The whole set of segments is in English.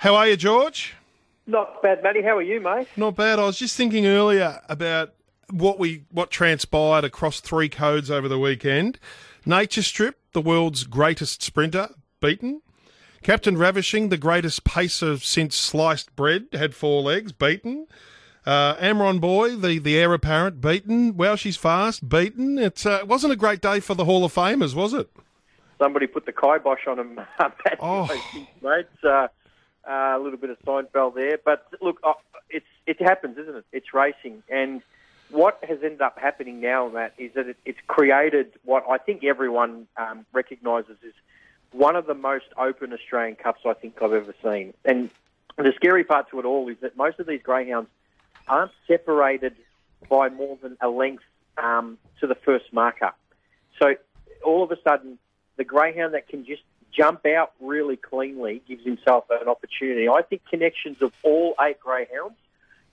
How are you, George? Not bad, Matty. How are you, mate? Not bad. I was just thinking earlier about what we what transpired across three codes over the weekend. Nature Strip, the world's greatest sprinter, beaten. Captain Ravishing, the greatest pacer since sliced bread, had four legs, beaten. Uh, Amron Boy, the, the heir apparent, beaten. Well, she's fast, beaten. It's, uh, it wasn't a great day for the Hall of Famers, was it? Somebody put the kibosh on him, oh. mate. Uh, a little bit of Seinfeld there. But look, uh, it's, it happens, isn't it? It's racing. And what has ended up happening now, Matt, is that it, it's created what I think everyone um, recognises is one of the most open Australian Cups I think I've ever seen. And the scary part to it all is that most of these greyhounds aren't separated by more than a length um, to the first marker. So all of a sudden, the greyhound that can just jump out really cleanly gives himself an opportunity. I think connections of all eight greyhounds,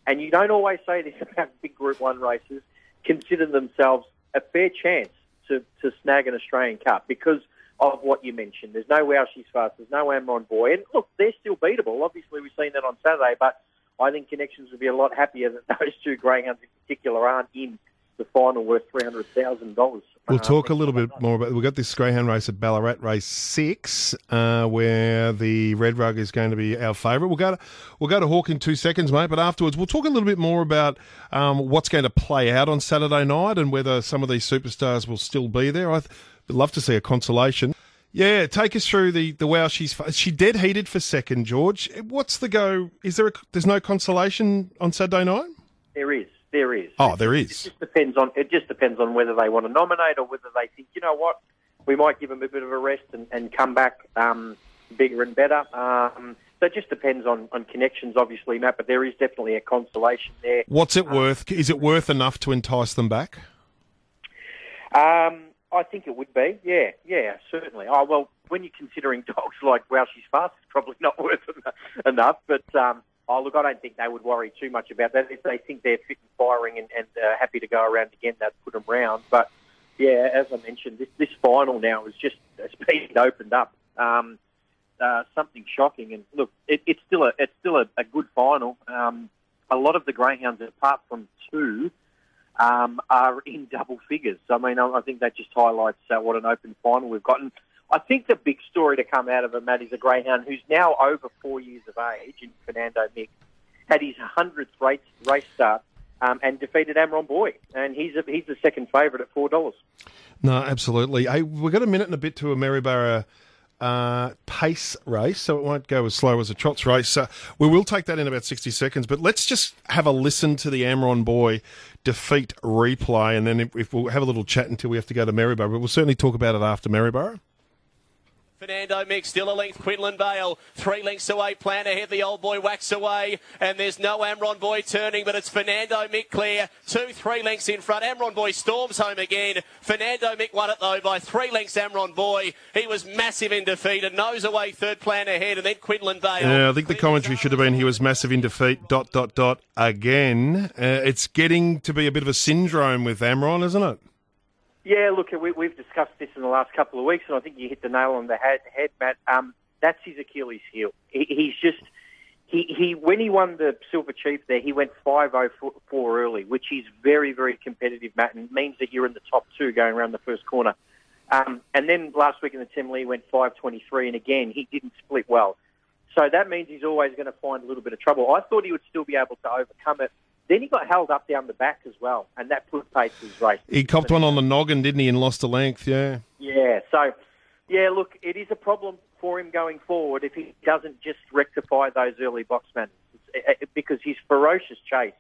and you don't always say this about big Group One races, consider themselves a fair chance to, to snag an Australian Cup because of what you mentioned. There's no wow she's fast. There's no Amron boy. And look, they're still beatable. Obviously, we've seen that on Saturday, but I think Connections would be a lot happier that those two greyhounds in particular aren't in the final worth three hundred thousand dollars. We'll talk a little bit more about. We've got this greyhound race at Ballarat, race six, uh, where the red rug is going to be our favourite. We'll go to we'll go to Hawk in two seconds, mate. But afterwards, we'll talk a little bit more about um, what's going to play out on Saturday night and whether some of these superstars will still be there. I'd love to see a consolation. Yeah, take us through the the wow. She's she dead heated for second, George. What's the go? Is there a, there's no consolation on Saturday night? There is. There is. Oh, there is. It just depends on it. Just depends on whether they want to nominate or whether they think you know what we might give them a bit of a rest and, and come back um, bigger and better. Um, so it just depends on, on connections, obviously, Matt. But there is definitely a consolation there. What's it um, worth? Is it worth enough to entice them back? Um, I think it would be. Yeah, yeah, certainly. Oh well, when you're considering dogs like Wow She's Fast, it's probably not worth enough. But um, oh look, I don't think they would worry too much about that. If they think they're fit and firing and, and uh, happy to go around again, they'd put them round. But yeah, as I mentioned, this this final now is just it's opened up. Um, uh, something shocking, and look, it, it's still a it's still a, a good final. Um, a lot of the greyhounds, apart from two um, are in double figures. I mean, I, think that just highlights uh, what an open final we've gotten. I think the big story to come out of it, Matt, is a greyhound who's now over four years of age in Fernando Mick, had his 100th race, race start um, and defeated Amron Boy. And he's a, he's the second favourite at $4. No, absolutely. Hey, we've got a minute and a bit to a Maryborough uh, pace race, so it won't go as slow as a trots race. Uh, we will take that in about 60 seconds, but let's just have a listen to the Amron boy defeat replay, and then if, if we'll have a little chat until we have to go to Maryborough, but we'll certainly talk about it after Maryborough. Fernando Mick still a length. Quinlan Vale three lengths away. Plan ahead. The old boy whacks away, and there's no Amron boy turning, but it's Fernando Mick clear. Two three lengths in front. Amron boy storms home again. Fernando Mick won it though by three lengths. Amron boy he was massive in defeat and nose away third plan ahead, and then Quinlan Vale. Yeah, I think the commentary should have been he was massive in defeat. Dot dot dot again. Uh, it's getting to be a bit of a syndrome with Amron, isn't it? Yeah, look, we, have discussed this in the last couple of weeks, and I think you hit the nail on the head, head Matt. Um, that's his Achilles heel. He, he's just he, he when he won the Silver Chief there, he went five oh four early, which is very very competitive, Matt, and means that you're in the top two going around the first corner. Um, and then last week in the Temlee, he went five twenty three, and again he didn't split well. So that means he's always going to find a little bit of trouble. I thought he would still be able to overcome it then he got held up down the back as well, and that put pace his race. He copped one on the noggin, didn't he, and lost a length, yeah. Yeah, so, yeah, look, it is a problem for him going forward if he doesn't just rectify those early box manners, because his ferocious chase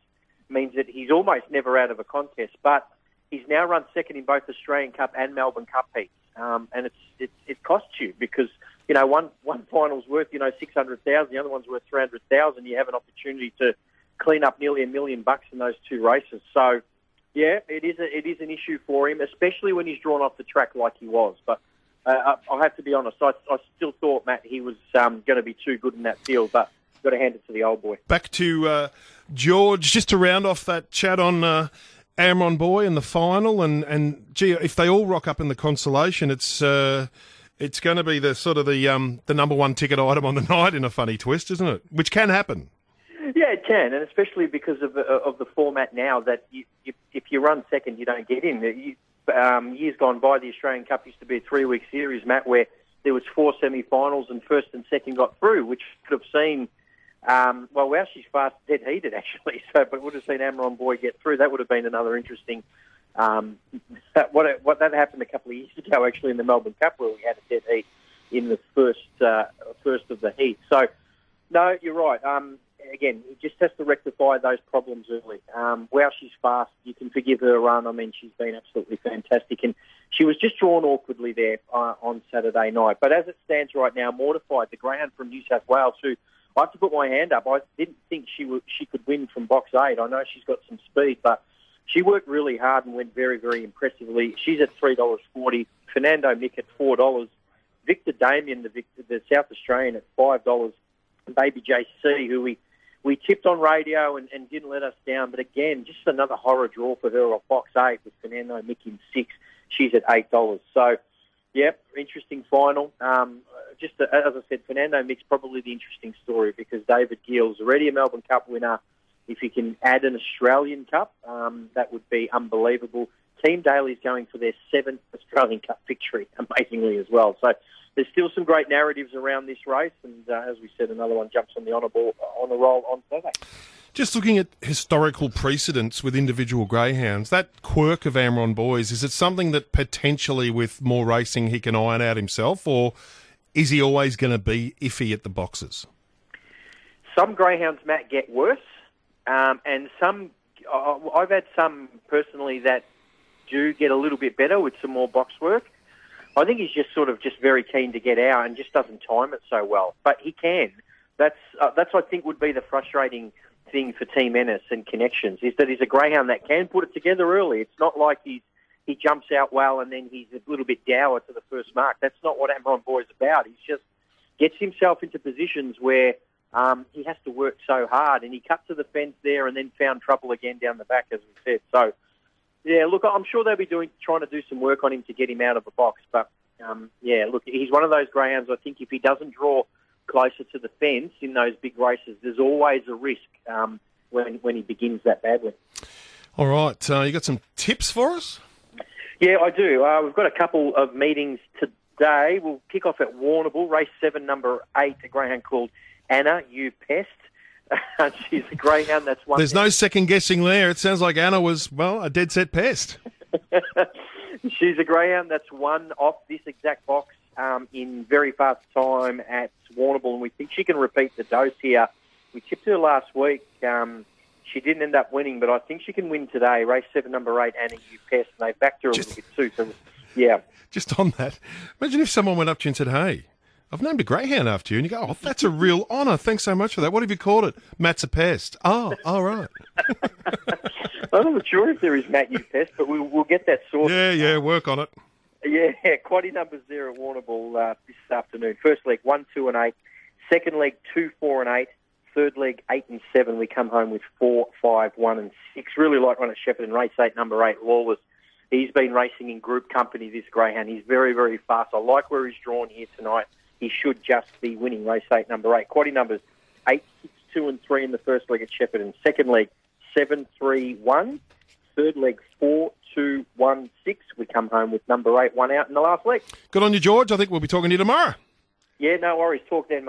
means that he's almost never out of a contest, but he's now run second in both Australian Cup and Melbourne Cup heats, um, and it's, it, it costs you because you know one one final's worth you know six hundred thousand, the other one's worth three hundred thousand. You have an opportunity to clean up nearly a million bucks in those two races. So, yeah, it is a, it is an issue for him, especially when he's drawn off the track like he was. But uh, I'll have to be honest, I, I still thought Matt he was um, going to be too good in that field, but got to hand it to the old boy. Back to uh, George, just to round off that chat on. Uh, Amron Boy in the final, and, and gee, if they all rock up in the consolation, it's uh, it's going to be the sort of the um, the number one ticket item on the night in a funny twist, isn't it? Which can happen. Yeah, it can, and especially because of uh, of the format now that you, you, if you run second, you don't get in. You, um, years gone by, the Australian Cup used to be a three-week series, Matt, where there was four semi-finals and first and second got through, which could have seen. Um, well, wow, she's fast dead heated actually. So, but would have seen Amron Boy get through. That would have been another interesting. Um, that, what what that happened a couple of years ago actually in the Melbourne Cup where we had a dead heat in the first uh, first of the heat. So, no, you're right. Um, again, he just has to rectify those problems early. Um, wow, she's fast. You can forgive her a run. I mean, she's been absolutely fantastic. And she was just drawn awkwardly there uh, on Saturday night. But as it stands right now, mortified, the greyhound from New South Wales, who I have to put my hand up. I didn't think she she could win from box eight. I know she's got some speed, but she worked really hard and went very, very impressively. She's at three dollars forty. Fernando Mick at four dollars. Victor Damien, the, Victor, the South Australian, at five dollars. Baby JC, who we we tipped on radio and, and, didn't let us down. But again, just another horror draw for her off box eight with Fernando Mick in six. She's at eight dollars. So, yep, interesting final. Um, just uh, as I said, Fernando Mick's probably the interesting story because David Gill's already a Melbourne Cup winner. If he can add an Australian Cup, um, that would be unbelievable. Team Daly's going for their seventh Australian Cup victory, amazingly as well. So there's still some great narratives around this race, and uh, as we said, another one jumps on the honour ball on the roll on Saturday. Just looking at historical precedents with individual greyhounds, that quirk of Amron Boys, is it something that potentially with more racing he can iron out himself, or is he always going to be iffy at the boxes? Some greyhounds, Matt, get worse, um, and some uh, I've had some personally that do get a little bit better with some more box work. I think he's just sort of just very keen to get out and just doesn't time it so well. But he can. That's uh, that's I think would be the frustrating thing for Team Ennis and connections is that he's a greyhound that can put it together early. It's not like he's he jumps out well and then he's a little bit dour to the first mark. That's not what Amron Boy is about. He's just gets himself into positions where um, he has to work so hard, and he cut to the fence there and then found trouble again down the back, as we said. So yeah, look, I'm sure they'll be doing trying to do some work on him to get him out of the box. But um, yeah, look, he's one of those greyhounds. I think if he doesn't draw closer to the fence in those big races, there's always a risk um, when when he begins that badly. All right, uh, you got some tips for us? Yeah, I do. Uh, we've got a couple of meetings today. We'll kick off at Warrnambool, race seven, number eight, a greyhound called Anna You Pest. she's a greyhound that's one. There's no second guessing there. It sounds like Anna was, well, a dead set pest. she's a greyhound that's won off this exact box um, in very fast time at Warrnambool, and we think she can repeat the dose here. We tipped her last week. Um, she didn't end up winning, but I think she can win today. Race seven, number eight, Anna You Pest, and they backed her a Just, little bit too. So, yeah. Just on that, imagine if someone went up to you and said, "Hey, I've named a greyhound after you. And you go, oh, that's a real honour. Thanks so much for that. What have you called it? Matt's a pest. Oh, all right. I'm not sure if there is Matt you pest, but we, will get that sorted. Yeah, yeah, work on it. Yeah, yeah. quaddy numbers there at Warrnambool uh, this afternoon. First leg, one, two, and eight. Second leg, two, four, and eight. Third leg, eight and seven. We come home with four, five, one, and six. Really like one at Shepparton. Race eight, number eight, Lawless. He's been racing in group company, this greyhound. He's very, very fast. I like where he's drawn here tonight he should just be winning race eight, number eight. Quaddy numbers eight, six, two, and three in the first leg at Shepparton. Second leg, seven, three, one. Third leg, four, two, one, six. We come home with number eight, one out in the last leg. Good on you, George. I think we'll be talking to you tomorrow. Yeah, no worries. Talk then.